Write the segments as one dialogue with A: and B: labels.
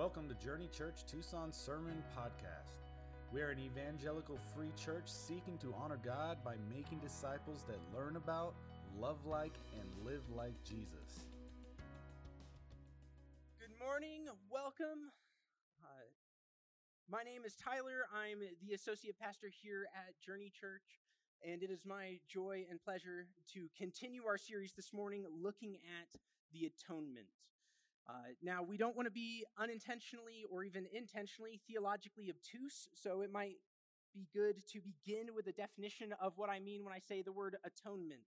A: Welcome to Journey Church Tucson Sermon Podcast. We are an evangelical free church seeking to honor God by making disciples that learn about, love like, and live like Jesus.
B: Good morning. Welcome. Uh, my name is Tyler. I'm the associate pastor here at Journey Church, and it is my joy and pleasure to continue our series this morning looking at the atonement. Uh, now, we don't want to be unintentionally or even intentionally theologically obtuse, so it might be good to begin with a definition of what I mean when I say the word atonement.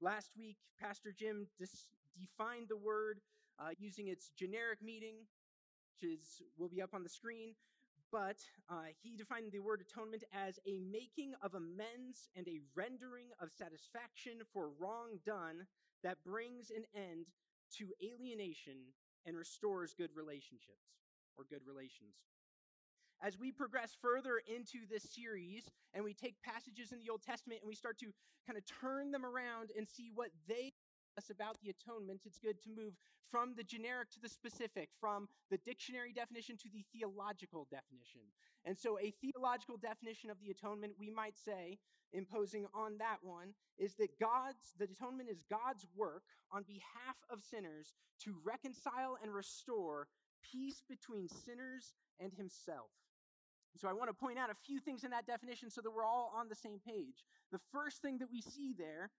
B: Last week, Pastor Jim dis- defined the word uh, using its generic meaning, which is will be up on the screen. But uh, he defined the word atonement as a making of amends and a rendering of satisfaction for wrong done that brings an end to alienation and restores good relationships or good relations. As we progress further into this series and we take passages in the Old Testament and we start to kind of turn them around and see what they us about the atonement, it's good to move from the generic to the specific, from the dictionary definition to the theological definition. And so, a theological definition of the atonement, we might say, imposing on that one, is that God's, the atonement is God's work on behalf of sinners to reconcile and restore peace between sinners and himself. So I want to point out a few things in that definition so that we're all on the same page. The first thing that we see there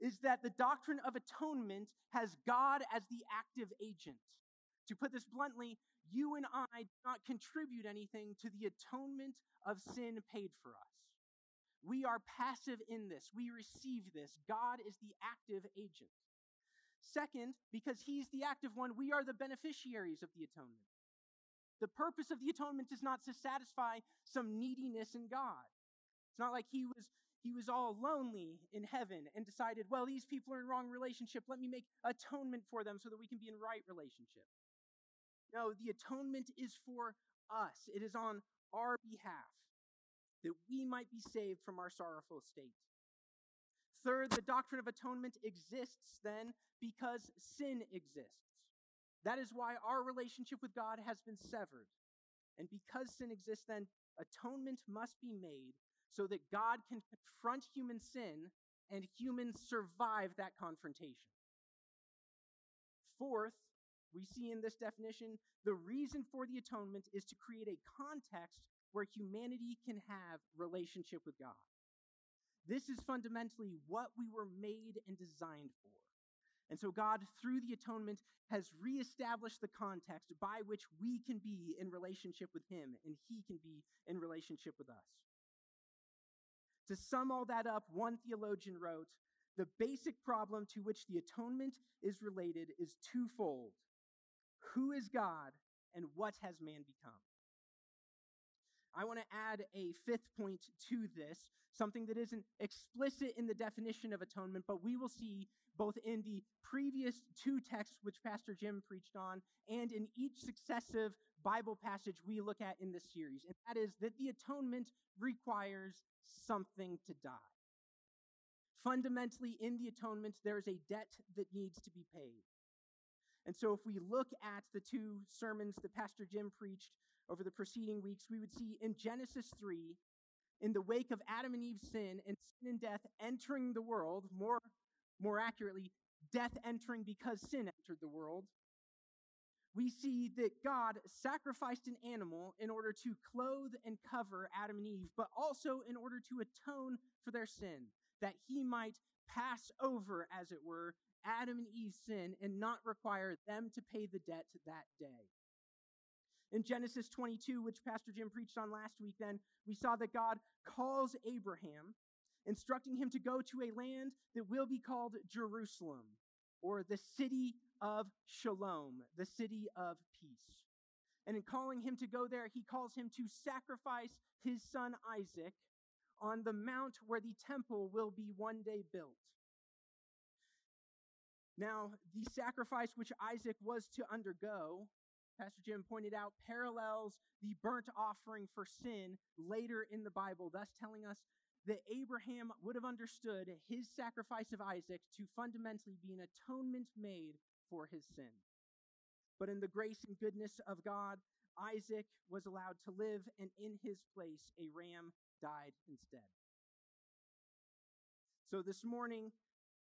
B: is that the doctrine of atonement has God as the active agent. To put this bluntly, you and I do not contribute anything to the atonement of sin paid for us. We are passive in this. We receive this. God is the active agent. Second, because he's the active one, we are the beneficiaries of the atonement. The purpose of the atonement is not to satisfy some neediness in God. It's not like he was he was all lonely in heaven and decided, well, these people are in wrong relationship. Let me make atonement for them so that we can be in right relationship. No, the atonement is for us. It is on our behalf that we might be saved from our sorrowful state. Third, the doctrine of atonement exists then because sin exists. That is why our relationship with God has been severed. And because sin exists, then atonement must be made so that God can confront human sin and humans survive that confrontation. Fourth, we see in this definition the reason for the atonement is to create a context where humanity can have relationship with God. This is fundamentally what we were made and designed for. And so, God, through the atonement, has reestablished the context by which we can be in relationship with Him and He can be in relationship with us. To sum all that up, one theologian wrote The basic problem to which the atonement is related is twofold Who is God, and what has man become? I want to add a fifth point to this, something that isn't explicit in the definition of atonement, but we will see both in the previous two texts which Pastor Jim preached on and in each successive Bible passage we look at in this series. And that is that the atonement requires something to die. Fundamentally, in the atonement, there is a debt that needs to be paid. And so, if we look at the two sermons that Pastor Jim preached over the preceding weeks, we would see in Genesis 3, in the wake of Adam and Eve's sin and sin and death entering the world, more, more accurately, death entering because sin entered the world, we see that God sacrificed an animal in order to clothe and cover Adam and Eve, but also in order to atone for their sin, that he might pass over, as it were, Adam and Eve's sin and not require them to pay the debt that day. In Genesis 22, which Pastor Jim preached on last week, then we saw that God calls Abraham, instructing him to go to a land that will be called Jerusalem, or the city of Shalom, the city of peace. And in calling him to go there, he calls him to sacrifice his son Isaac on the mount where the temple will be one day built. Now, the sacrifice which Isaac was to undergo Pastor Jim pointed out, parallels the burnt offering for sin later in the Bible, thus telling us that Abraham would have understood his sacrifice of Isaac to fundamentally be an atonement made for his sin. But in the grace and goodness of God, Isaac was allowed to live, and in his place, a ram died instead. So this morning,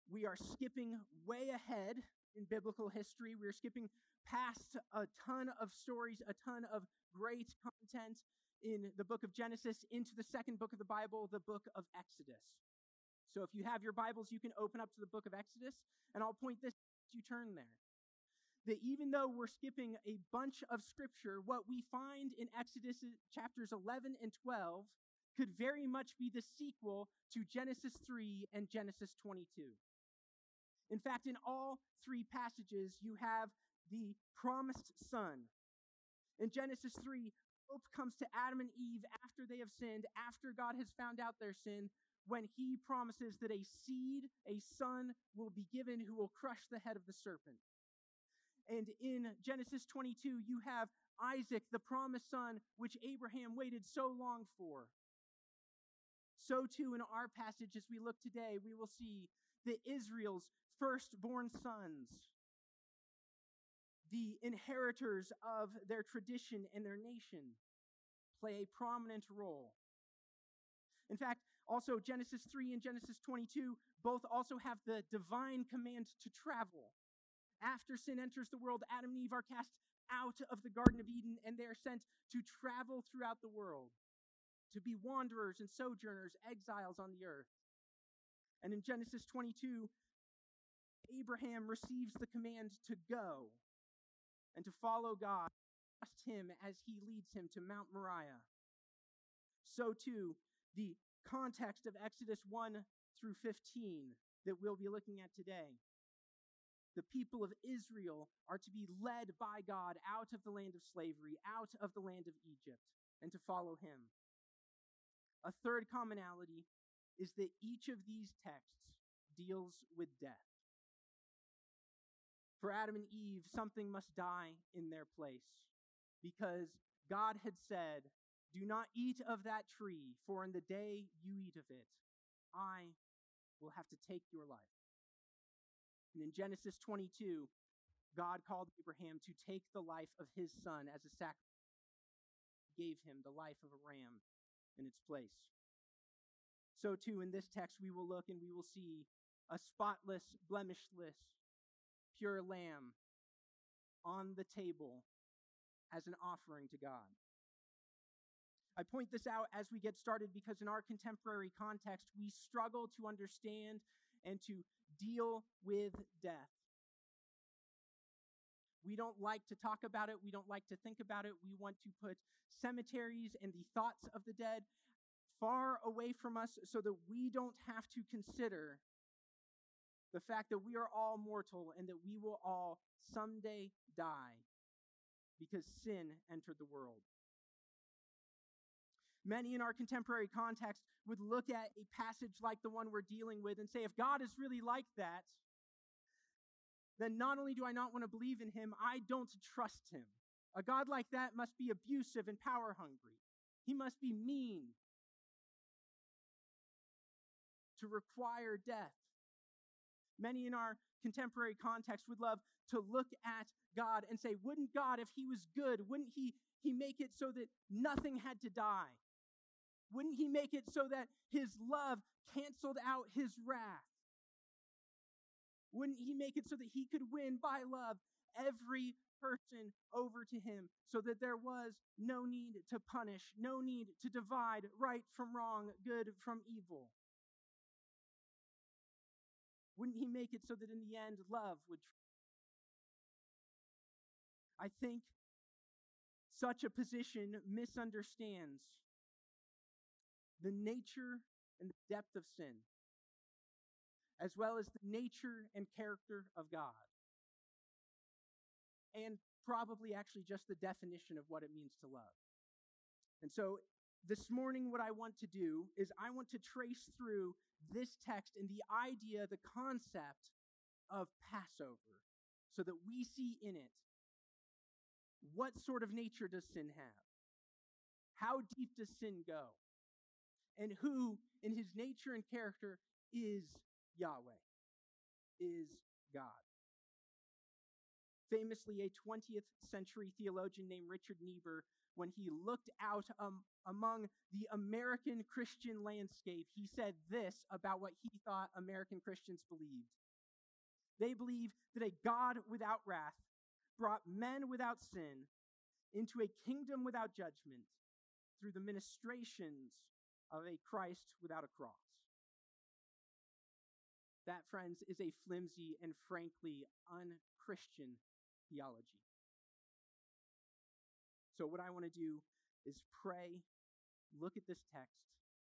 B: we are skipping way ahead in biblical history. We're skipping past a ton of stories, a ton of great content in the book of Genesis into the second book of the Bible, the book of Exodus. So if you have your Bibles, you can open up to the book of Exodus, and I'll point this you turn there. That even though we're skipping a bunch of scripture, what we find in Exodus uh, chapters 11 and 12 could very much be the sequel to Genesis 3 and Genesis 22. In fact, in all three passages, you have the promised son. In Genesis 3, hope comes to Adam and Eve after they have sinned, after God has found out their sin, when he promises that a seed, a son, will be given who will crush the head of the serpent. And in Genesis 22, you have Isaac, the promised son, which Abraham waited so long for. So, too, in our passage, as we look today, we will see that Israel's firstborn sons, the inheritors of their tradition and their nation, play a prominent role. In fact, also Genesis 3 and Genesis 22 both also have the divine command to travel. After sin enters the world, Adam and Eve are cast out of the Garden of Eden and they are sent to travel throughout the world, to be wanderers and sojourners, exiles on the earth. And in Genesis 22, Abraham receives the command to go and to follow God, trust him as he leads him to Mount Moriah. So too, the context of Exodus 1 through 15 that we'll be looking at today. The people of Israel are to be led by God out of the land of slavery, out of the land of Egypt, and to follow him. A third commonality is that each of these texts deals with death. For Adam and Eve, something must die in their place because God had said, Do not eat of that tree, for in the day you eat of it, I will have to take your life. And in Genesis 22, God called Abraham to take the life of his son as a sacrifice, gave him the life of a ram in its place. So, too, in this text, we will look and we will see a spotless, blemishless, pure lamb on the table as an offering to God. I point this out as we get started because in our contemporary context, we struggle to understand and to deal with death. We don't like to talk about it. We don't like to think about it. We want to put cemeteries and the thoughts of the dead far away from us so that we don't have to consider the fact that we are all mortal and that we will all someday die because sin entered the world. Many in our contemporary context would look at a passage like the one we're dealing with and say, if God is really like that, then not only do I not want to believe in him, I don't trust him. A God like that must be abusive and power hungry. He must be mean to require death. Many in our contemporary context would love to look at God and say, wouldn't God, if he was good, wouldn't he, he make it so that nothing had to die? Wouldn't he make it so that his love canceled out his wrath? Wouldn't he make it so that he could win by love every person over to him so that there was no need to punish, no need to divide right from wrong, good from evil? Wouldn't he make it so that in the end love would? I think such a position misunderstands the nature and the depth of sin, as well as the nature and character of God. And probably actually just the definition of what it means to love. And so this morning, what I want to do is I want to trace through this text and the idea, the concept of Passover, so that we see in it what sort of nature does sin have? How deep does sin go? And who, in his nature and character, is Yahweh, is God. famously a 20th century theologian named Richard Niebuhr, when he looked out um, among the American Christian landscape, he said this about what he thought American Christians believed. They believe that a God without wrath brought men without sin into a kingdom without judgment through the ministrations of a Christ without a cross. That, friends, is a flimsy and frankly unchristian theology. So, what I want to do is pray, look at this text,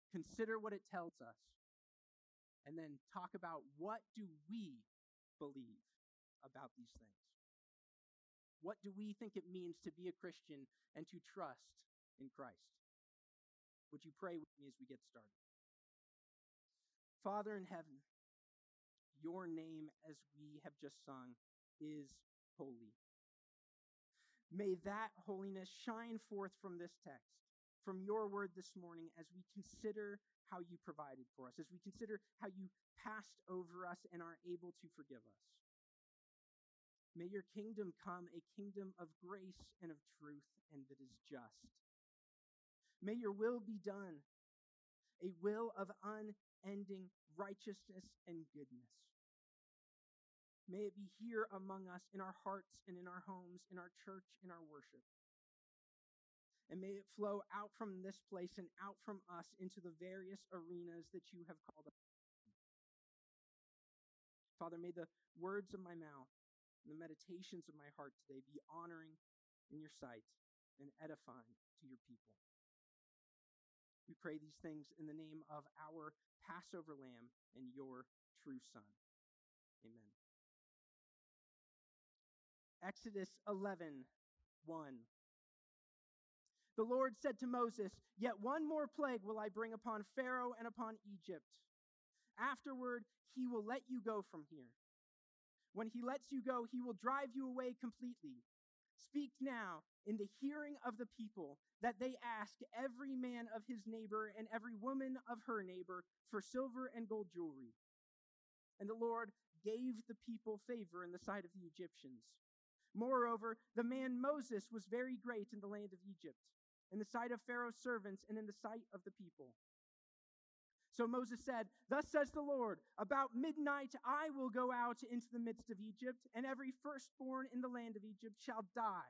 B: consider what it tells us, and then talk about what do we believe about these things. What do we think it means to be a Christian and to trust in Christ? Would you pray with me as we get started? Father in heaven, your name, as we have just sung, is holy. May that holiness shine forth from this text, from your word this morning, as we consider how you provided for us, as we consider how you passed over us and are able to forgive us. May your kingdom come a kingdom of grace and of truth and that is just. May your will be done, a will of unending righteousness and goodness. May it be here among us in our hearts and in our homes, in our church, in our worship. And may it flow out from this place and out from us into the various arenas that you have called us. Father, may the words of my mouth and the meditations of my heart today be honoring in your sight and edifying to your people. We pray these things in the name of our Passover lamb and your true Son. Amen. Exodus 11 1. The Lord said to Moses, Yet one more plague will I bring upon Pharaoh and upon Egypt. Afterward, he will let you go from here. When he lets you go, he will drive you away completely. Speak now in the hearing of the people that they ask every man of his neighbor and every woman of her neighbor for silver and gold jewelry. And the Lord gave the people favor in the sight of the Egyptians. Moreover, the man Moses was very great in the land of Egypt, in the sight of Pharaoh's servants and in the sight of the people. So Moses said, Thus says the Lord, about midnight I will go out into the midst of Egypt, and every firstborn in the land of Egypt shall die.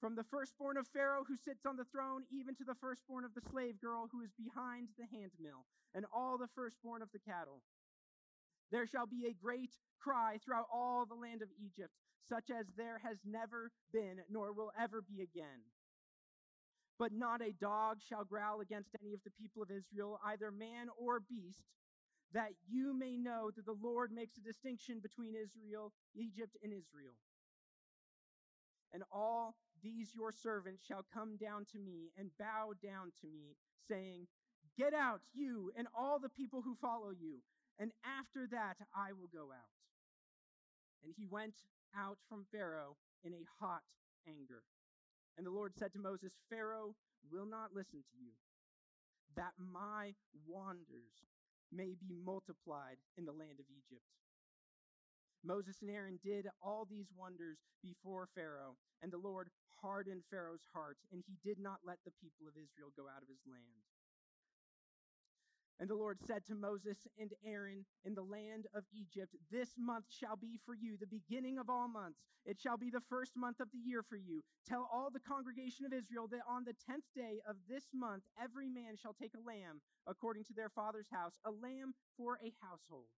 B: From the firstborn of Pharaoh who sits on the throne, even to the firstborn of the slave girl who is behind the handmill, and all the firstborn of the cattle. There shall be a great cry throughout all the land of Egypt, such as there has never been, nor will ever be again. But not a dog shall growl against any of the people of Israel, either man or beast, that you may know that the Lord makes a distinction between Israel, Egypt, and Israel. And all these your servants shall come down to me and bow down to me, saying, Get out, you and all the people who follow you, and after that I will go out. And he went out from Pharaoh in a hot anger. And the Lord said to Moses, Pharaoh will not listen to you, that my wonders may be multiplied in the land of Egypt. Moses and Aaron did all these wonders before Pharaoh, and the Lord hardened Pharaoh's heart, and he did not let the people of Israel go out of his land. And the Lord said to Moses and Aaron in the land of Egypt, This month shall be for you the beginning of all months. It shall be the first month of the year for you. Tell all the congregation of Israel that on the tenth day of this month every man shall take a lamb according to their father's house, a lamb for a household.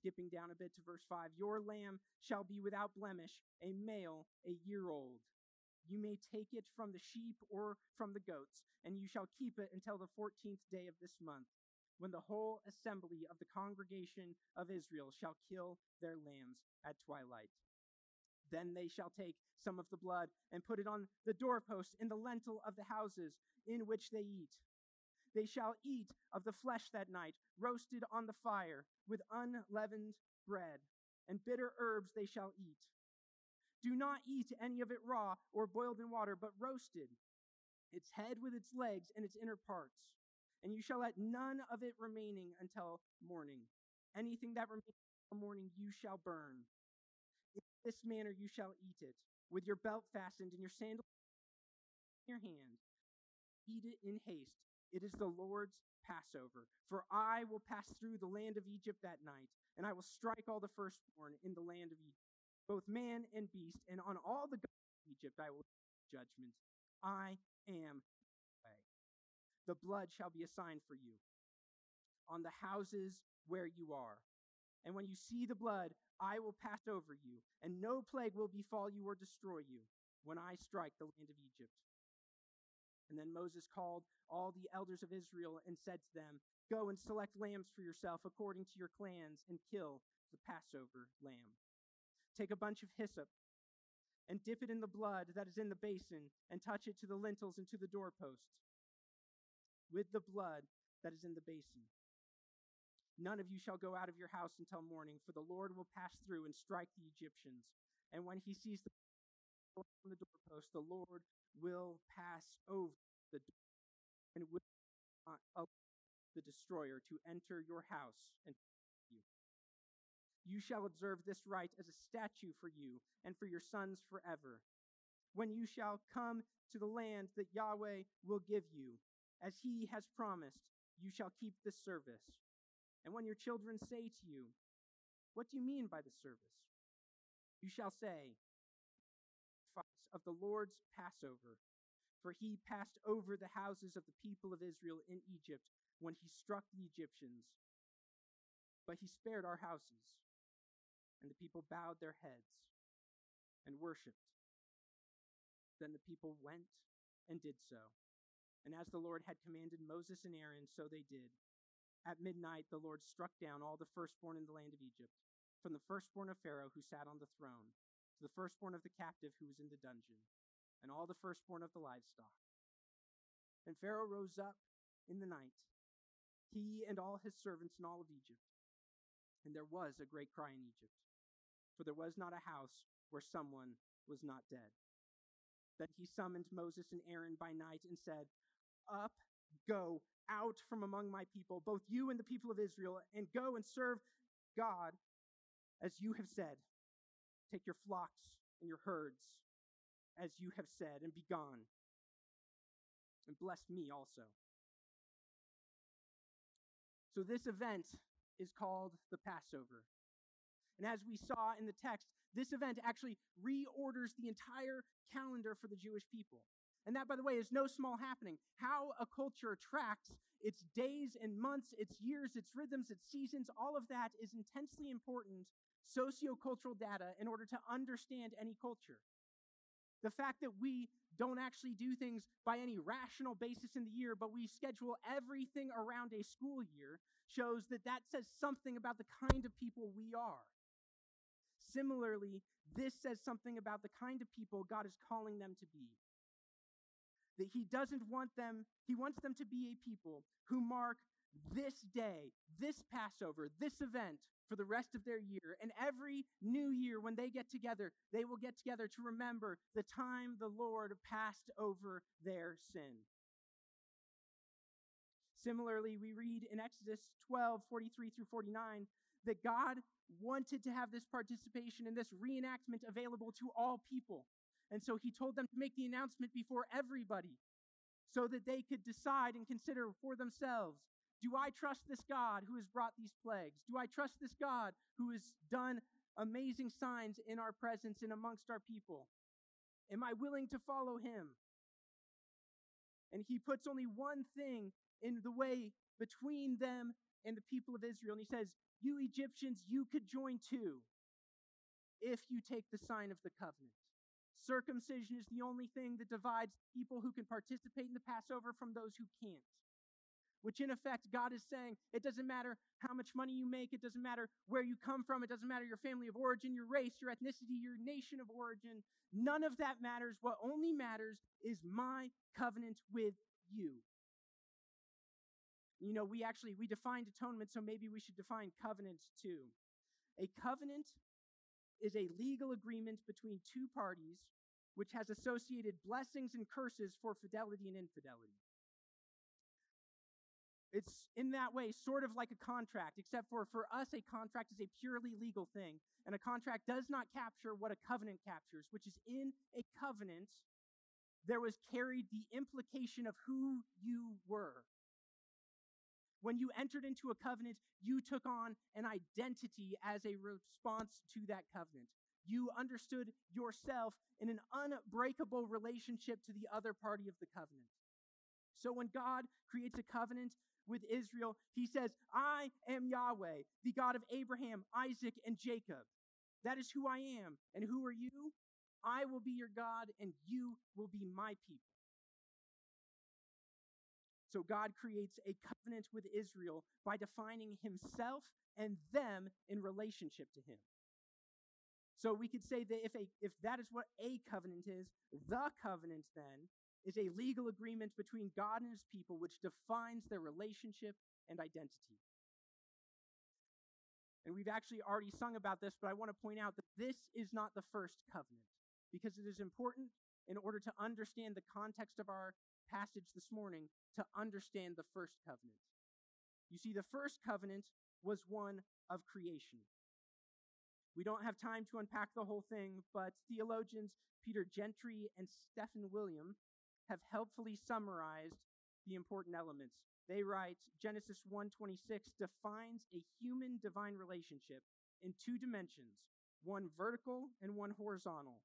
B: Skipping down a bit to verse 5 Your lamb shall be without blemish, a male, a year old. You may take it from the sheep or from the goats, and you shall keep it until the fourteenth day of this month, when the whole assembly of the congregation of Israel shall kill their lambs at twilight. Then they shall take some of the blood and put it on the doorposts in the lintel of the houses in which they eat. They shall eat of the flesh that night, roasted on the fire, with unleavened bread, and bitter herbs they shall eat. Do not eat any of it raw or boiled in water, but roasted, its head with its legs and its inner parts. And you shall let none of it remaining until morning. Anything that remains until morning you shall burn. In this manner you shall eat it, with your belt fastened and your sandal in your hand. Eat it in haste. It is the Lord's Passover. For I will pass through the land of Egypt that night, and I will strike all the firstborn in the land of Egypt, both man and beast, and on all the gods of Egypt I will judgment. I am Yahweh. The blood shall be a sign for you on the houses where you are. And when you see the blood, I will pass over you, and no plague will befall you or destroy you when I strike the land of Egypt. And then Moses called all the elders of Israel and said to them, Go and select lambs for yourself according to your clans and kill the Passover lamb. Take a bunch of hyssop and dip it in the blood that is in the basin and touch it to the lintels and to the doorposts with the blood that is in the basin. None of you shall go out of your house until morning, for the Lord will pass through and strike the Egyptians. And when he sees the on the doorpost, the Lord will pass over the door and will not allow the destroyer to enter your house and. You shall observe this rite as a statute for you and for your sons forever. When you shall come to the land that Yahweh will give you, as he has promised, you shall keep this service. And when your children say to you, What do you mean by the service? You shall say, of the Lord's Passover, for he passed over the houses of the people of Israel in Egypt when he struck the Egyptians. But he spared our houses. And the people bowed their heads and worshipped. Then the people went and did so. And as the Lord had commanded Moses and Aaron, so they did. At midnight, the Lord struck down all the firstborn in the land of Egypt, from the firstborn of Pharaoh who sat on the throne, to the firstborn of the captive who was in the dungeon, and all the firstborn of the livestock. And Pharaoh rose up in the night, he and all his servants and all of Egypt. And there was a great cry in Egypt, for there was not a house where someone was not dead. Then he summoned Moses and Aaron by night and said, Up, go out from among my people, both you and the people of Israel, and go and serve God as you have said. Take your flocks and your herds as you have said, and be gone. And bless me also. So, this event is called the Passover. And as we saw in the text, this event actually reorders the entire calendar for the Jewish people. And that, by the way, is no small happening. How a culture tracks its days and months, its years, its rhythms, its seasons, all of that is intensely important sociocultural data in order to understand any culture. The fact that we don't actually do things by any rational basis in the year, but we schedule everything around a school year shows that that says something about the kind of people we are. Similarly, this says something about the kind of people God is calling them to be that he doesn't want them, he wants them to be a people who mark this day, this Passover, this event for the rest of their year. And every new year, when they get together, they will get together to remember the time the Lord passed over their sin. Similarly, we read in Exodus 12 43 through 49 that God wanted to have this participation and this reenactment available to all people. And so he told them to make the announcement before everybody so that they could decide and consider for themselves do I trust this God who has brought these plagues? Do I trust this God who has done amazing signs in our presence and amongst our people? Am I willing to follow him? And he puts only one thing in the way between them and the people of Israel. And he says, You Egyptians, you could join too if you take the sign of the covenant. Circumcision is the only thing that divides people who can participate in the Passover from those who can't. Which, in effect, God is saying it doesn't matter how much money you make, it doesn't matter where you come from, it doesn't matter your family of origin, your race, your ethnicity, your nation of origin. None of that matters. What only matters is my covenant with you. You know, we actually we defined atonement, so maybe we should define covenant too. A covenant is a legal agreement between two parties which has associated blessings and curses for fidelity and infidelity. It's in that way sort of like a contract, except for for us, a contract is a purely legal thing. And a contract does not capture what a covenant captures, which is in a covenant, there was carried the implication of who you were. When you entered into a covenant, you took on an identity as a response to that covenant. You understood yourself in an unbreakable relationship to the other party of the covenant. So when God creates a covenant with Israel, he says, I am Yahweh, the God of Abraham, Isaac, and Jacob. That is who I am. And who are you? I will be your God, and you will be my people. So God creates a covenant with Israel by defining himself and them in relationship to him. So we could say that if, a, if that is what a covenant is, the covenant then is a legal agreement between God and his people which defines their relationship and identity. And we've actually already sung about this, but I want to point out that this is not the first covenant because it is important in order to understand the context of our passage this morning to understand the first covenant. You see, the first covenant was one of creation. We don't have time to unpack the whole thing, but theologians Peter Gentry and Stephen Wellum have helpfully summarized the important elements. They write Genesis 1:26 defines a human divine relationship in two dimensions, one vertical and one horizontal.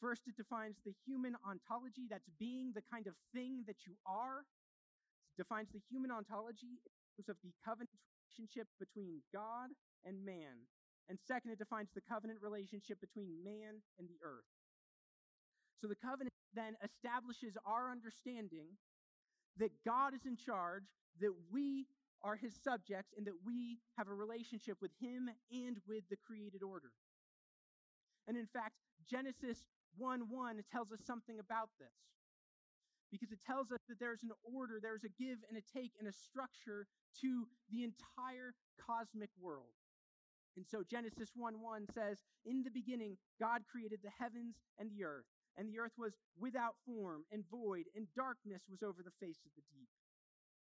B: First, it defines the human ontology, that's being the kind of thing that you are. It defines the human ontology in terms of the covenant relationship between God and man. And second, it defines the covenant relationship between man and the earth. So the covenant then establishes our understanding that God is in charge, that we are his subjects, and that we have a relationship with him and with the created order. And in fact, Genesis 1 1 tells us something about this. Because it tells us that there's an order, there's a give and a take and a structure to the entire cosmic world. And so Genesis 1 1 says, In the beginning, God created the heavens and the earth and the earth was without form and void, and darkness was over the face of the deep.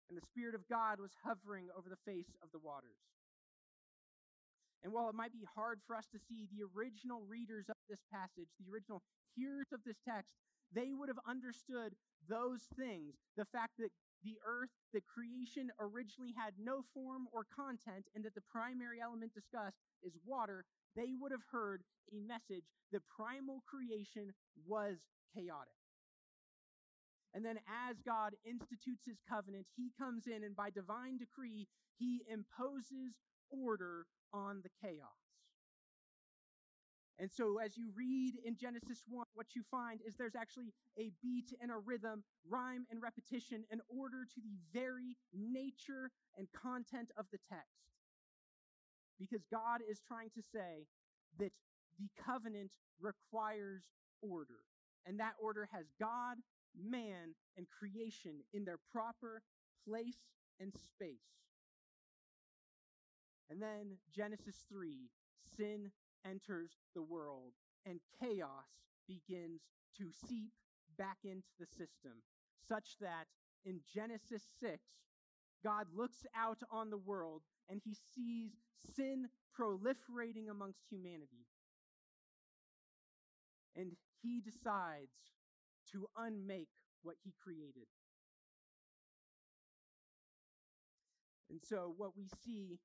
B: And the Spirit of God was hovering over the face of the waters. And while it might be hard for us to see the original readers of this passage, the original hearers of this text, they would have understood those things. The fact that the earth, the creation originally had no form or content, and that the primary element discussed is water, they would have heard a message that primal creation was chaotic. And then, as God institutes his covenant, he comes in and by divine decree, he imposes order on the chaos. And so, as you read in Genesis 1, what you find is there's actually a beat and a rhythm, rhyme and repetition, an order to the very nature and content of the text because God is trying to say that the covenant requires order. And that order has God, man, and creation in their proper place and space. And then Genesis 3 sin enters the world, and chaos begins to seep back into the system, such that in Genesis 6, God looks out on the world and he sees sin proliferating amongst humanity. And he decides to unmake what he created. And so what we see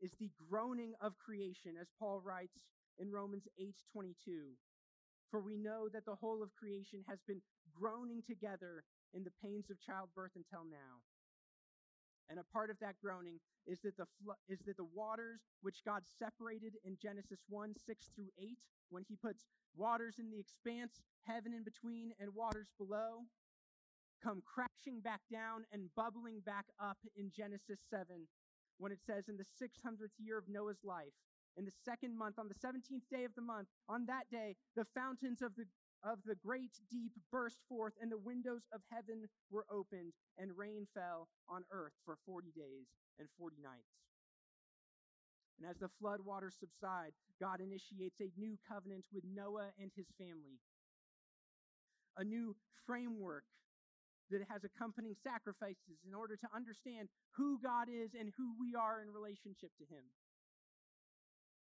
B: is the groaning of creation as Paul writes in Romans 8:22. For we know that the whole of creation has been groaning together in the pains of childbirth until now. And a part of that groaning is that the fl- is that the waters which God separated in Genesis 1, 6 through 8, when he puts waters in the expanse, heaven in between, and waters below, come crashing back down and bubbling back up in Genesis 7, when it says, In the 600th year of Noah's life, in the second month, on the 17th day of the month, on that day, the fountains of the of the great deep burst forth, and the windows of heaven were opened, and rain fell on earth for 40 days and 40 nights. And as the flood waters subside, God initiates a new covenant with Noah and his family, a new framework that has accompanying sacrifices in order to understand who God is and who we are in relationship to Him.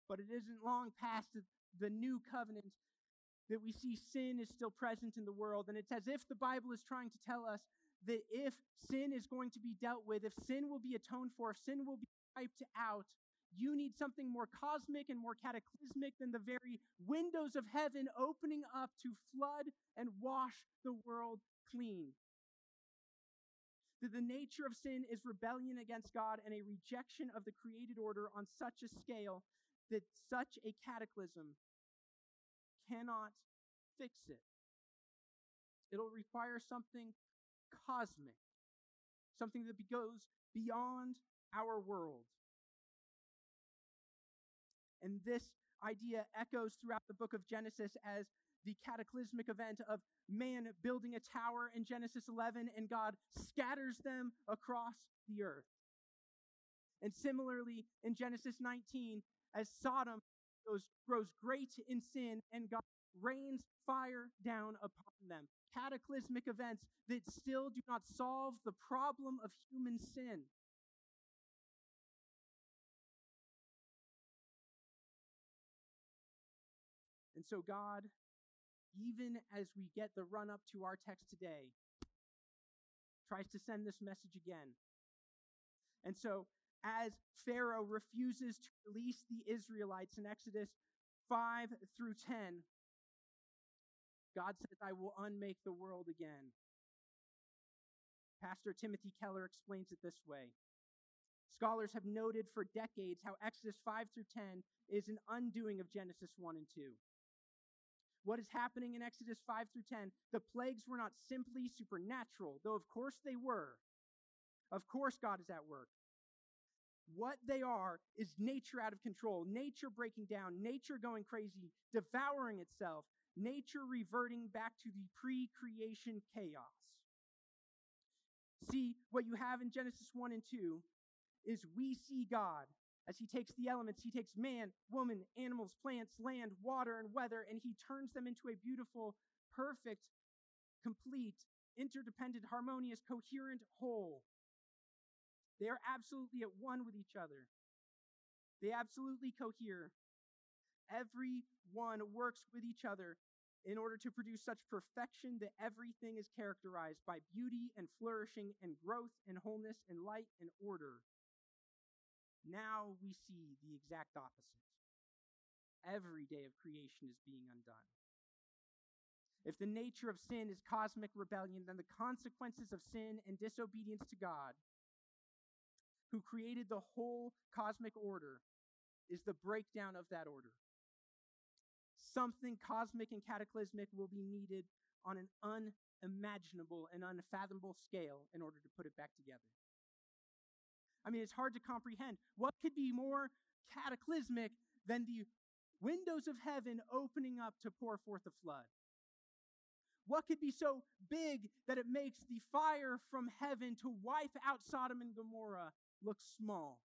B: But it isn't long past the new covenant that we see sin is still present in the world. And it's as if the Bible is trying to tell us that if sin is going to be dealt with, if sin will be atoned for, if sin will be wiped out, you need something more cosmic and more cataclysmic than the very windows of heaven opening up to flood and wash the world clean. That the nature of sin is rebellion against God and a rejection of the created order on such a scale that such a cataclysm cannot fix it. It'll require something cosmic, something that goes beyond our world. And this idea echoes throughout the book of Genesis as the cataclysmic event of man building a tower in Genesis 11 and God scatters them across the earth. And similarly, in Genesis 19, as Sodom grows great in sin and God rains fire down upon them. Cataclysmic events that still do not solve the problem of human sin. And so, God, even as we get the run up to our text today, tries to send this message again. And so, as Pharaoh refuses to release the Israelites in Exodus 5 through 10, God says, I will unmake the world again. Pastor Timothy Keller explains it this way. Scholars have noted for decades how Exodus 5 through 10 is an undoing of Genesis 1 and 2. What is happening in Exodus 5 through 10? The plagues were not simply supernatural, though of course they were. Of course, God is at work. What they are is nature out of control, nature breaking down, nature going crazy, devouring itself, nature reverting back to the pre creation chaos. See, what you have in Genesis 1 and 2 is we see God as he takes the elements, he takes man, woman, animals, plants, land, water, and weather, and he turns them into a beautiful, perfect, complete, interdependent, harmonious, coherent whole. They are absolutely at one with each other. They absolutely cohere. Every one works with each other in order to produce such perfection that everything is characterized by beauty and flourishing and growth and wholeness and light and order. Now we see the exact opposite. Every day of creation is being undone. If the nature of sin is cosmic rebellion, then the consequences of sin and disobedience to God who created the whole cosmic order, is the breakdown of that order. Something cosmic and cataclysmic will be needed on an unimaginable and unfathomable scale in order to put it back together. I mean, it's hard to comprehend. What could be more cataclysmic than the windows of heaven opening up to pour forth a flood? What could be so big that it makes the fire from heaven to wipe out Sodom and Gomorrah look small?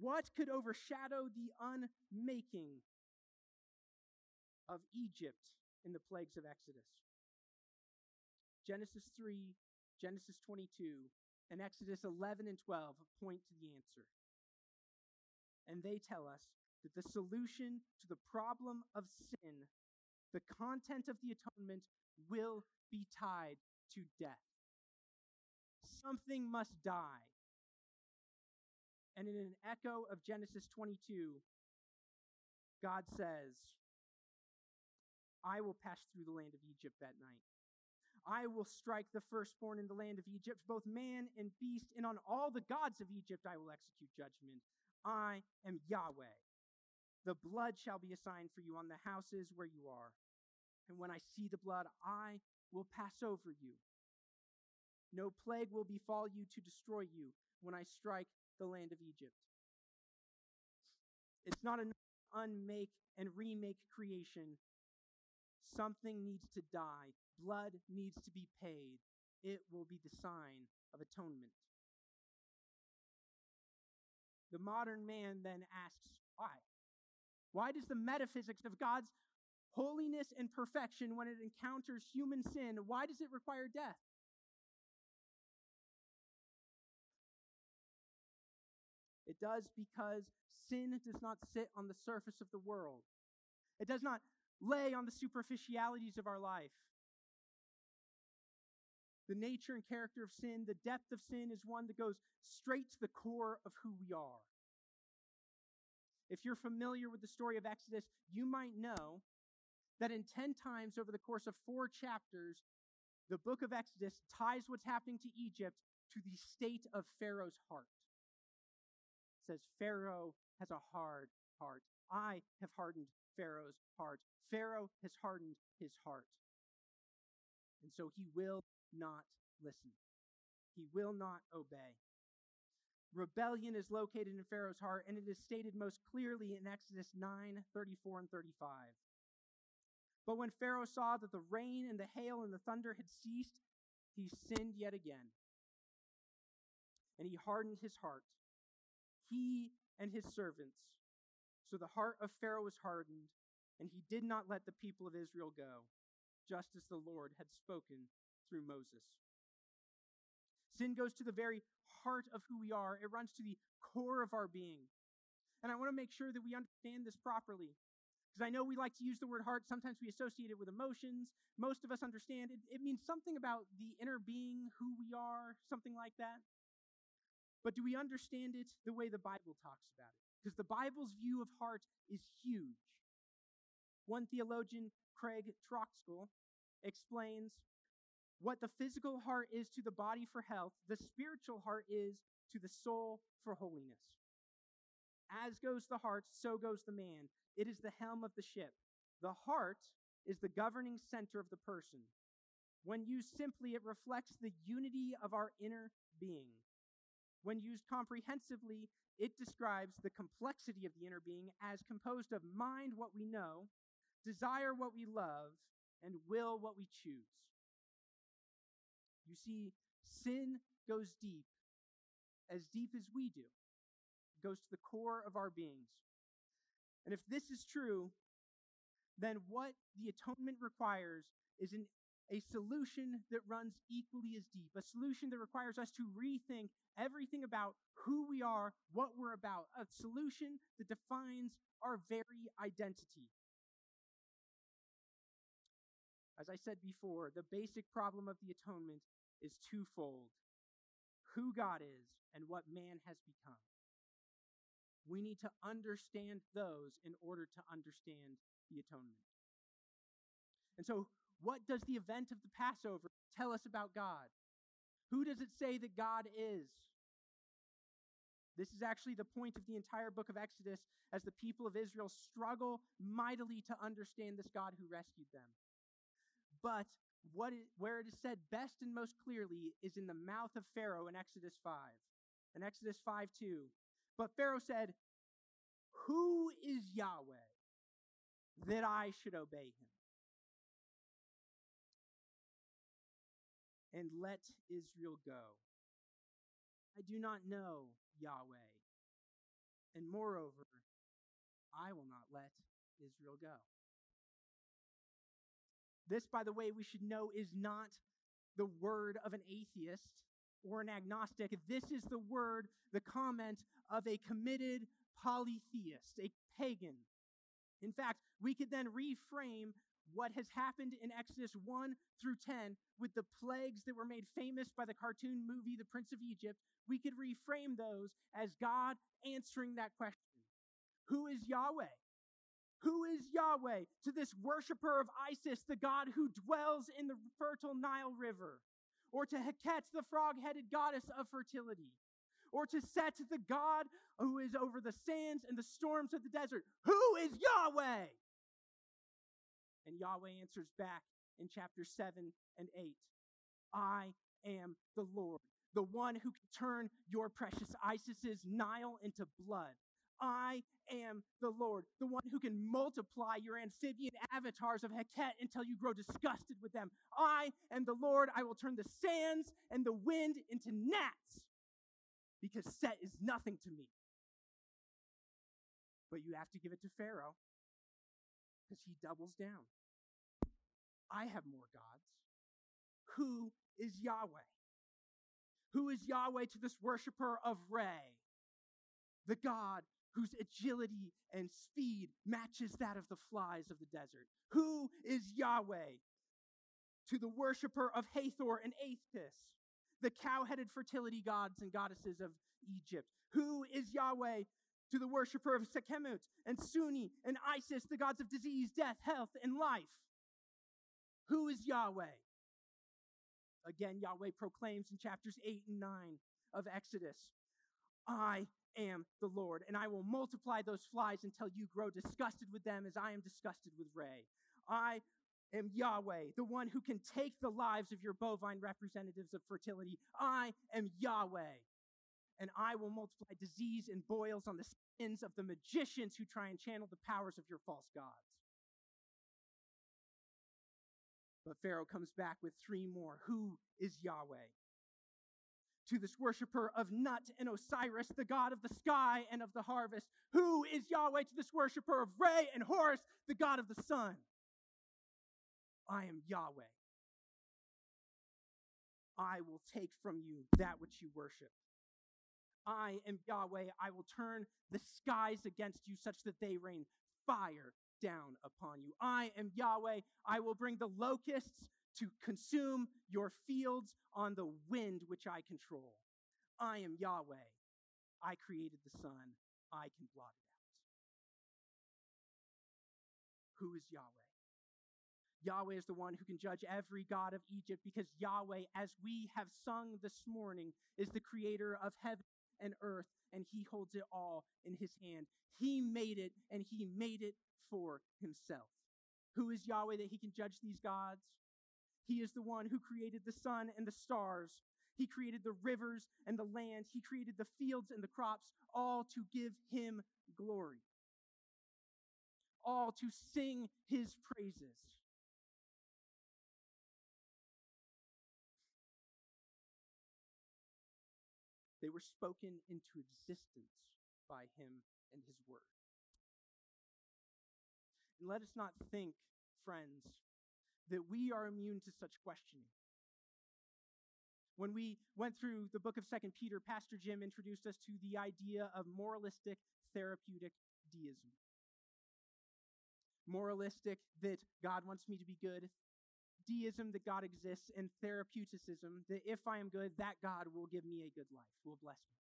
B: What could overshadow the unmaking of Egypt in the plagues of Exodus? Genesis 3, Genesis 22, and Exodus 11 and 12 point to the answer. And they tell us that the solution to the problem of sin, the content of the atonement, will be tied to death something must die. And in an echo of Genesis 22, God says, I will pass through the land of Egypt that night. I will strike the firstborn in the land of Egypt, both man and beast, and on all the gods of Egypt I will execute judgment. I am Yahweh. The blood shall be a sign for you on the houses where you are. And when I see the blood, I will pass over you. No plague will befall you to destroy you when I strike the land of Egypt. It's not enough to unmake and remake creation. Something needs to die. Blood needs to be paid. It will be the sign of atonement. The modern man then asks, why? Why does the metaphysics of God's holiness and perfection, when it encounters human sin, why does it require death? It does because sin does not sit on the surface of the world. It does not lay on the superficialities of our life. The nature and character of sin, the depth of sin, is one that goes straight to the core of who we are. If you're familiar with the story of Exodus, you might know that in 10 times over the course of four chapters, the book of Exodus ties what's happening to Egypt to the state of Pharaoh's heart. It says, Pharaoh has a hard heart. I have hardened Pharaoh's heart. Pharaoh has hardened his heart. And so he will not listen. He will not obey. Rebellion is located in Pharaoh's heart, and it is stated most clearly in Exodus 9 34 and 35. But when Pharaoh saw that the rain and the hail and the thunder had ceased, he sinned yet again. And he hardened his heart, he and his servants. So the heart of Pharaoh was hardened, and he did not let the people of Israel go, just as the Lord had spoken through Moses. Sin goes to the very heart of who we are, it runs to the core of our being. And I want to make sure that we understand this properly. Because I know we like to use the word heart. Sometimes we associate it with emotions. Most of us understand it. It means something about the inner being, who we are, something like that. But do we understand it the way the Bible talks about it? Because the Bible's view of heart is huge. One theologian, Craig Troxel, explains what the physical heart is to the body for health, the spiritual heart is to the soul for holiness. As goes the heart, so goes the man. It is the helm of the ship. The heart is the governing center of the person. When used simply, it reflects the unity of our inner being. When used comprehensively, it describes the complexity of the inner being as composed of mind, what we know, desire, what we love, and will, what we choose. You see, sin goes deep, as deep as we do. It goes to the core of our beings. And if this is true, then what the atonement requires is an, a solution that runs equally as deep, a solution that requires us to rethink everything about who we are, what we're about, a solution that defines our very identity. As I said before, the basic problem of the atonement is twofold who God is and what man has become. We need to understand those in order to understand the atonement. And so, what does the event of the Passover tell us about God? Who does it say that God is? This is actually the point of the entire book of Exodus as the people of Israel struggle mightily to understand this God who rescued them. But what it, where it is said best and most clearly is in the mouth of Pharaoh in Exodus 5. In Exodus 5 2. But Pharaoh said, Who is Yahweh that I should obey him? And let Israel go. I do not know Yahweh. And moreover, I will not let Israel go. This, by the way, we should know is not the word of an atheist or an agnostic. This is the word, the comment of a committed polytheist, a pagan. In fact, we could then reframe what has happened in Exodus 1 through 10 with the plagues that were made famous by the cartoon movie The Prince of Egypt. We could reframe those as God answering that question Who is Yahweh? Who is Yahweh to this worshiper of Isis, the god who dwells in the fertile Nile River? Or to Heket, the frog headed goddess of fertility? Or to Set, the god who is over the sands and the storms of the desert? Who is Yahweh? And Yahweh answers back in chapter 7 and 8 I am the Lord, the one who can turn your precious Isis's Nile into blood I am the Lord, the one who can multiply your amphibian avatars of Heket until you grow disgusted with them. I am the Lord. I will turn the sands and the wind into gnats because Set is nothing to me. But you have to give it to Pharaoh. Because he doubles down. I have more gods. Who is Yahweh? Who is Yahweh to this worshiper of Re, the God whose agility and speed matches that of the flies of the desert? Who is Yahweh to the worshiper of Hathor and Apis, the cow headed fertility gods and goddesses of Egypt? Who is Yahweh to the worshiper of Sekhmet and Suni and Isis, the gods of disease, death, health, and life? Who is Yahweh? Again, Yahweh proclaims in chapters 8 and 9 of Exodus I am the Lord, and I will multiply those flies until you grow disgusted with them as I am disgusted with Re. I am Yahweh, the one who can take the lives of your bovine representatives of fertility. I am Yahweh, and I will multiply disease and boils on the skins of the magicians who try and channel the powers of your false gods. But Pharaoh comes back with three more. Who is Yahweh? To this worshiper of Nut and Osiris, the god of the sky and of the harvest. Who is Yahweh to this worshiper of Re and Horus, the god of the sun? I am Yahweh. I will take from you that which you worship. I am Yahweh. I will turn the skies against you such that they rain fire down upon you. I am Yahweh. I will bring the locusts to consume your fields on the wind which I control. I am Yahweh. I created the sun. I can blot it out. Who is Yahweh? Yahweh is the one who can judge every god of Egypt because Yahweh, as we have sung this morning, is the creator of heaven and earth, and he holds it all in his hand. He made it, and he made it for himself. Who is Yahweh that he can judge these gods? He is the one who created the sun and the stars. He created the rivers and the land. He created the fields and the crops, all to give him glory, all to sing his praises. They were spoken into existence by him and his word. And let us not think, friends, that we are immune to such questioning. When we went through the book of Second Peter, Pastor Jim introduced us to the idea of moralistic therapeutic deism. Moralistic that God wants me to be good, deism that God exists, and therapeuticism that if I am good, that God will give me a good life, will bless me.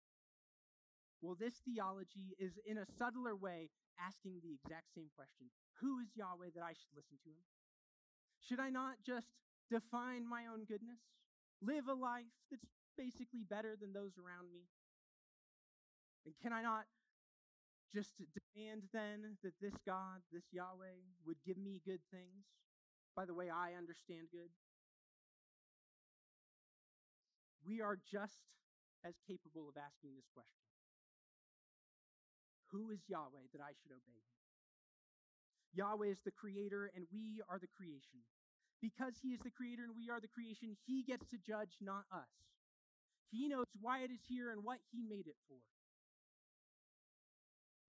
B: Well, this theology is in a subtler way asking the exact same question Who is Yahweh that I should listen to him? Should I not just define my own goodness? Live a life that's basically better than those around me? And can I not just demand then that this God, this Yahweh, would give me good things by the way I understand good? We are just as capable of asking this question Who is Yahweh that I should obey him? Yahweh is the creator and we are the creation. Because he is the creator and we are the creation, he gets to judge, not us. He knows why it is here and what he made it for.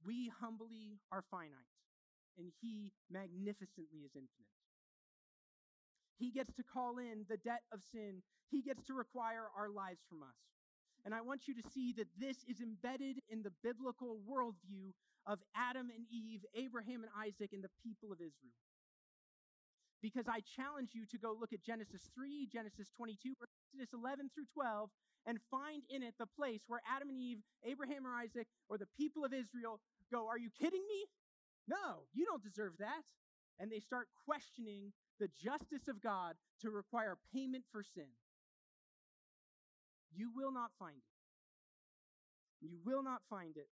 B: We humbly are finite, and he magnificently is infinite. He gets to call in the debt of sin, he gets to require our lives from us. And I want you to see that this is embedded in the biblical worldview of Adam and Eve, Abraham and Isaac, and the people of Israel. Because I challenge you to go look at Genesis 3, Genesis 22, Exodus 11 through 12, and find in it the place where Adam and Eve, Abraham or Isaac, or the people of Israel go, Are you kidding me? No, you don't deserve that. And they start questioning the justice of God to require payment for sin. You will not find it. You will not find it.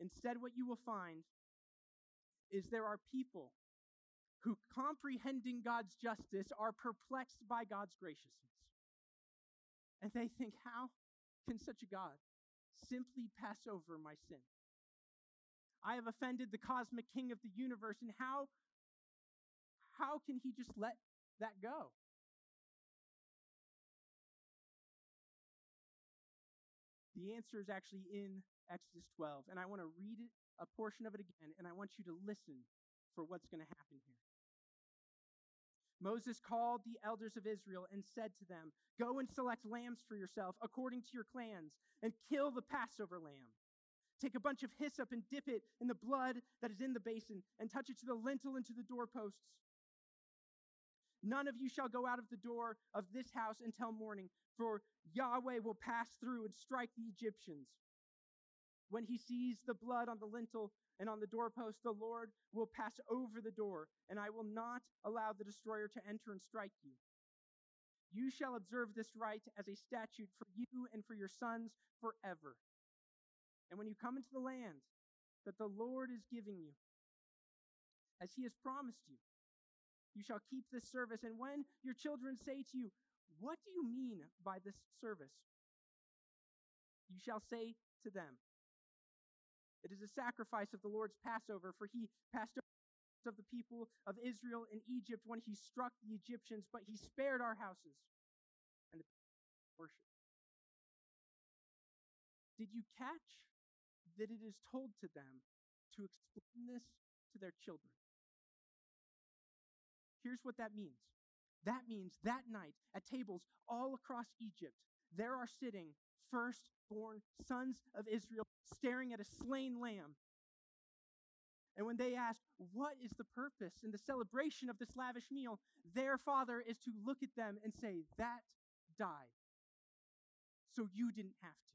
B: Instead, what you will find is there are people who, comprehending God's justice, are perplexed by God's graciousness. And they think, how can such a God simply pass over my sin? I have offended the cosmic king of the universe, and how, how can he just let that go? The answer is actually in Exodus 12, and I want to read it, a portion of it again, and I want you to listen for what's going to happen here. Moses called the elders of Israel and said to them, Go and select lambs for yourself according to your clans, and kill the Passover lamb. Take a bunch of hyssop and dip it in the blood that is in the basin, and touch it to the lintel and to the doorposts. None of you shall go out of the door of this house until morning, for Yahweh will pass through and strike the Egyptians. When he sees the blood on the lintel and on the doorpost, the Lord will pass over the door, and I will not allow the destroyer to enter and strike you. You shall observe this rite as a statute for you and for your sons forever. And when you come into the land that the Lord is giving you, as he has promised you, you shall keep this service. And when your children say to you, What do you mean by this service? You shall say to them, It is a sacrifice of the Lord's Passover, for he passed over of the people of Israel in Egypt when he struck the Egyptians, but he spared our houses and the worship. Did you catch that it is told to them to explain this to their children? Here's what that means that means that night at tables all across Egypt, there are sitting firstborn sons of Israel staring at a slain lamb. And when they ask, What is the purpose in the celebration of this lavish meal? their father is to look at them and say, That died. So you didn't have to.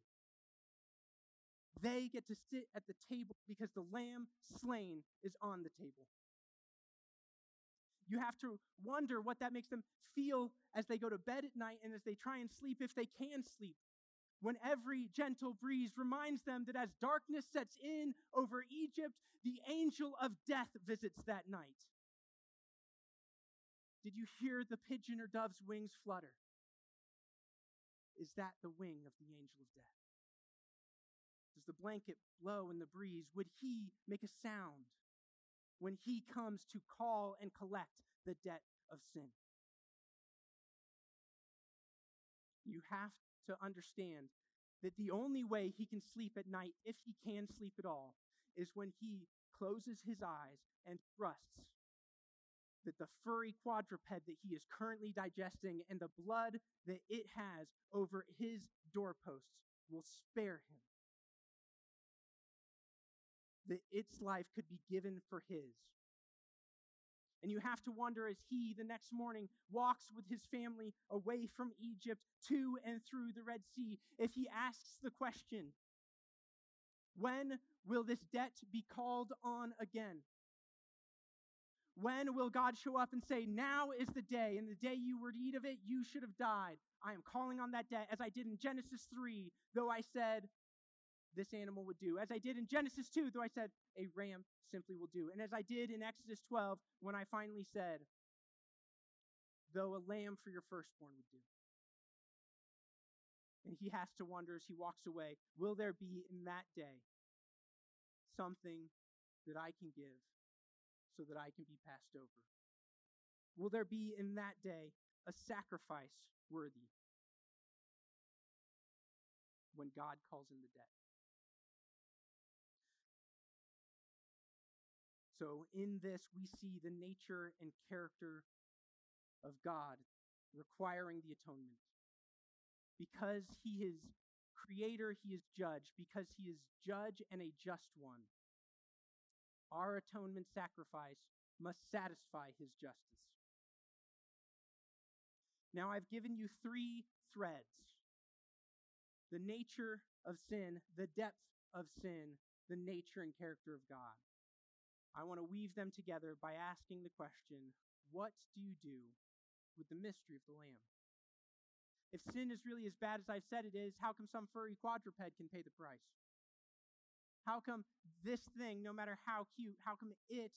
B: They get to sit at the table because the lamb slain is on the table. You have to wonder what that makes them feel as they go to bed at night and as they try and sleep, if they can sleep. When every gentle breeze reminds them that as darkness sets in over Egypt, the angel of death visits that night. Did you hear the pigeon or dove's wings flutter? Is that the wing of the angel of death? Does the blanket blow in the breeze? Would he make a sound? When he comes to call and collect the debt of sin. You have to understand that the only way he can sleep at night, if he can sleep at all, is when he closes his eyes and trusts that the furry quadruped that he is currently digesting and the blood that it has over his doorposts will spare him that its life could be given for his. And you have to wonder as he, the next morning, walks with his family away from Egypt to and through the Red Sea, if he asks the question, when will this debt be called on again? When will God show up and say, Now is the day, and the day you were to eat of it, you should have died? I am calling on that debt, as I did in Genesis 3, though I said, this animal would do. As I did in Genesis 2, though I said, a ram simply will do. And as I did in Exodus 12, when I finally said, though a lamb for your firstborn would do. And he has to wonder as he walks away, will there be in that day something that I can give so that I can be passed over? Will there be in that day a sacrifice worthy when God calls in the debt? So, in this, we see the nature and character of God requiring the atonement. Because he is creator, he is judge. Because he is judge and a just one, our atonement sacrifice must satisfy his justice. Now, I've given you three threads the nature of sin, the depth of sin, the nature and character of God. I want to weave them together by asking the question what do you do with the mystery of the Lamb? If sin is really as bad as I've said it is, how come some furry quadruped can pay the price? How come this thing, no matter how cute, how come it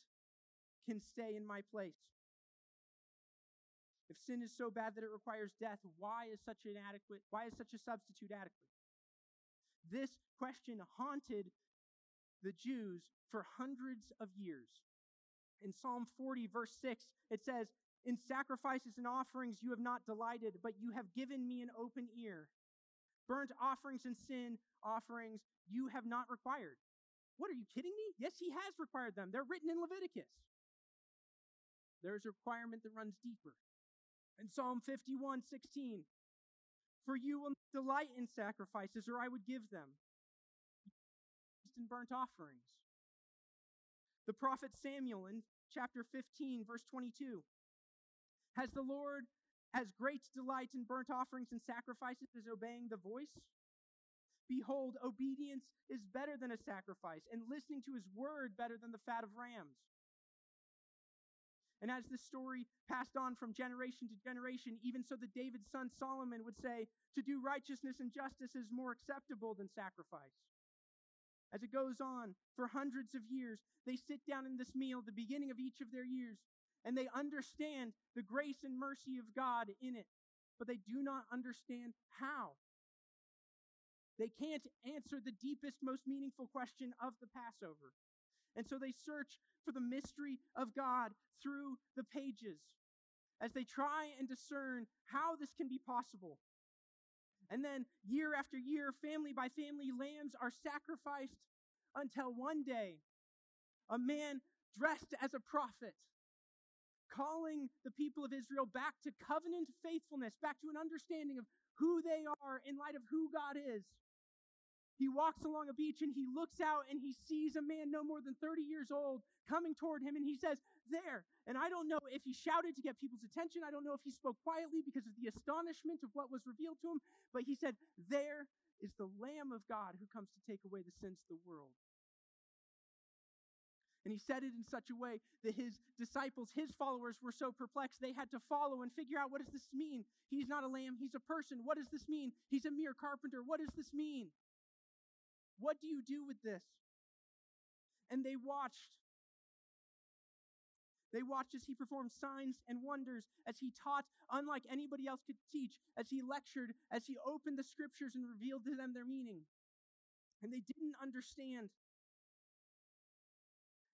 B: can stay in my place? If sin is so bad that it requires death, why is such an adequate, why is such a substitute adequate? This question haunted the Jews for hundreds of years. In Psalm 40, verse 6, it says, In sacrifices and offerings you have not delighted, but you have given me an open ear. Burnt offerings and sin offerings you have not required. What are you kidding me? Yes, he has required them. They're written in Leviticus. There is a requirement that runs deeper. In Psalm 51 16, for you will delight in sacrifices, or I would give them in burnt offerings. The prophet Samuel in chapter 15, verse 22. Has the Lord as great delight in burnt offerings and sacrifices as obeying the voice? Behold, obedience is better than a sacrifice, and listening to his word better than the fat of rams. And as this story passed on from generation to generation, even so the David's son Solomon would say, To do righteousness and justice is more acceptable than sacrifice. As it goes on, for hundreds of years, they sit down in this meal, the beginning of each of their years, and they understand the grace and mercy of God in it, but they do not understand how. They can't answer the deepest, most meaningful question of the Passover. And so they search for the mystery of God through the pages as they try and discern how this can be possible. And then, year after year, family by family, lambs are sacrificed until one day, a man dressed as a prophet, calling the people of Israel back to covenant faithfulness, back to an understanding of who they are in light of who God is. He walks along a beach and he looks out and he sees a man no more than 30 years old coming toward him and he says, There. And I don't know if he shouted to get people's attention. I don't know if he spoke quietly because of the astonishment of what was revealed to him. But he said, There is the Lamb of God who comes to take away the sins of the world. And he said it in such a way that his disciples, his followers, were so perplexed they had to follow and figure out what does this mean? He's not a lamb, he's a person. What does this mean? He's a mere carpenter. What does this mean? What do you do with this? And they watched. They watched as he performed signs and wonders, as he taught unlike anybody else could teach, as he lectured, as he opened the scriptures and revealed to them their meaning. And they didn't understand.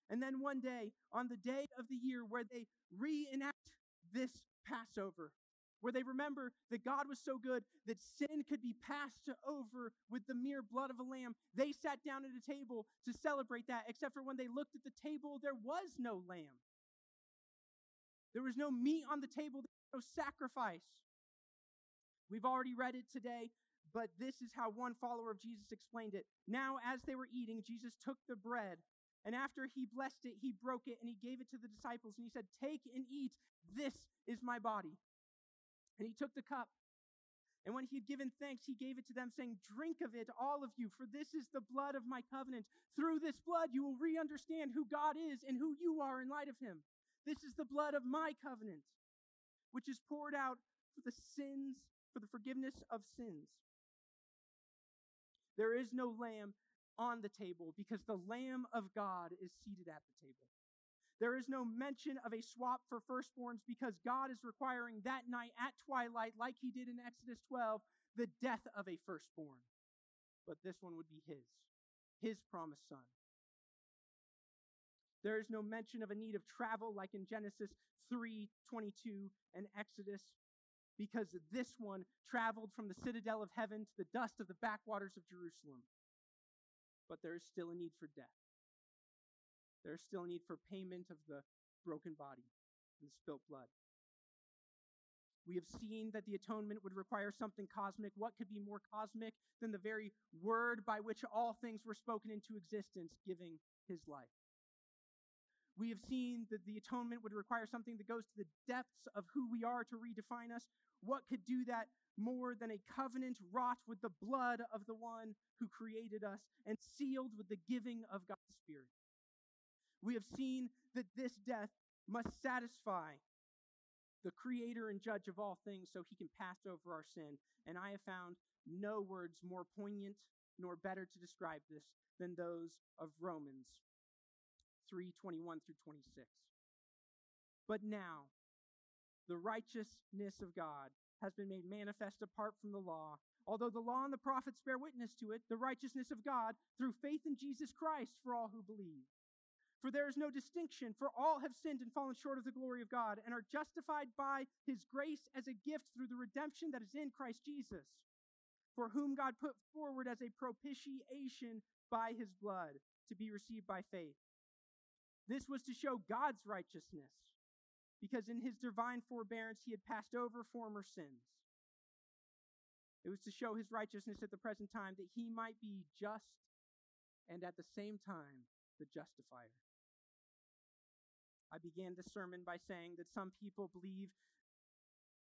B: And then one day, on the day of the year where they reenact this Passover, where they remember that God was so good that sin could be passed over with the mere blood of a lamb. They sat down at a table to celebrate that, except for when they looked at the table, there was no lamb. There was no meat on the table, no sacrifice. We've already read it today, but this is how one follower of Jesus explained it. Now, as they were eating, Jesus took the bread, and after he blessed it, he broke it and he gave it to the disciples, and he said, Take and eat. This is my body. And he took the cup. And when he had given thanks, he gave it to them, saying, Drink of it, all of you, for this is the blood of my covenant. Through this blood, you will re understand who God is and who you are in light of him. This is the blood of my covenant, which is poured out for the sins, for the forgiveness of sins. There is no lamb on the table because the Lamb of God is seated at the table. There is no mention of a swap for firstborns because God is requiring that night at twilight, like he did in Exodus 12, the death of a firstborn. But this one would be his, his promised son. There is no mention of a need of travel like in Genesis 3 22 and Exodus, because this one traveled from the citadel of heaven to the dust of the backwaters of Jerusalem. But there is still a need for death. There's still a need for payment of the broken body and the spilt blood. We have seen that the atonement would require something cosmic. What could be more cosmic than the very word by which all things were spoken into existence, giving his life? We have seen that the atonement would require something that goes to the depths of who we are to redefine us. What could do that more than a covenant wrought with the blood of the one who created us and sealed with the giving of God's Spirit? We have seen that this death must satisfy the creator and judge of all things so he can pass over our sin. And I have found no words more poignant nor better to describe this than those of Romans 3:21 through 26. But now the righteousness of God has been made manifest apart from the law. Although the law and the prophets bear witness to it, the righteousness of God through faith in Jesus Christ for all who believe. For there is no distinction, for all have sinned and fallen short of the glory of God, and are justified by his grace as a gift through the redemption that is in Christ Jesus, for whom God put forward as a propitiation by his blood to be received by faith. This was to show God's righteousness, because in his divine forbearance he had passed over former sins. It was to show his righteousness at the present time that he might be just and at the same time the justifier. I began the sermon by saying that some people believe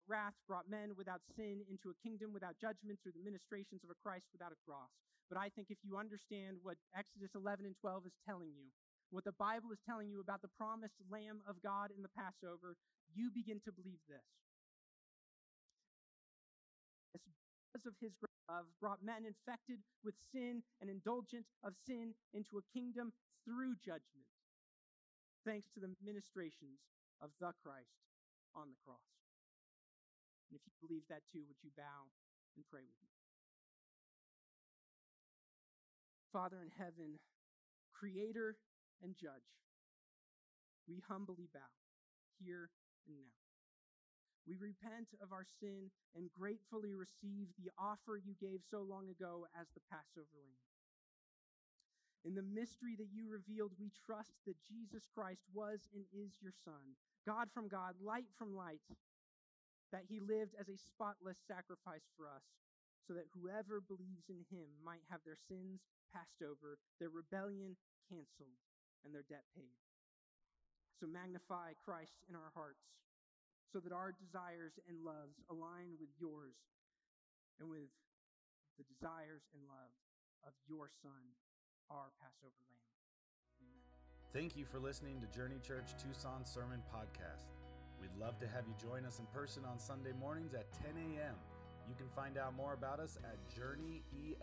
B: wrath brought men without sin into a kingdom without judgment through the ministrations of a Christ without a cross. But I think if you understand what Exodus 11 and 12 is telling you, what the Bible is telling you about the promised Lamb of God in the Passover, you begin to believe this. This Because of his love, brought men infected with sin and indulgent of sin into a kingdom through judgment, thanks to the ministrations of the Christ on the cross. And if you believe that too, would you bow and pray with me? Father in heaven, creator and judge, we humbly bow here and now. We repent of our sin and gratefully receive the offer you gave so long ago as the Passover lamb. In the mystery that you revealed, we trust that Jesus Christ was and is your Son, God from God, light from light, that he lived as a spotless sacrifice for us, so that whoever believes in him might have their sins passed over, their rebellion canceled, and their debt paid. So magnify Christ in our hearts, so that our desires and loves align with yours and with the desires and love of your Son, our Passover Lamb. Amen.
A: Thank you for listening to Journey Church Tucson Sermon Podcast. We'd love to have you join us in person on Sunday mornings at 10 a.m. You can find out more about us at journeyefc.org.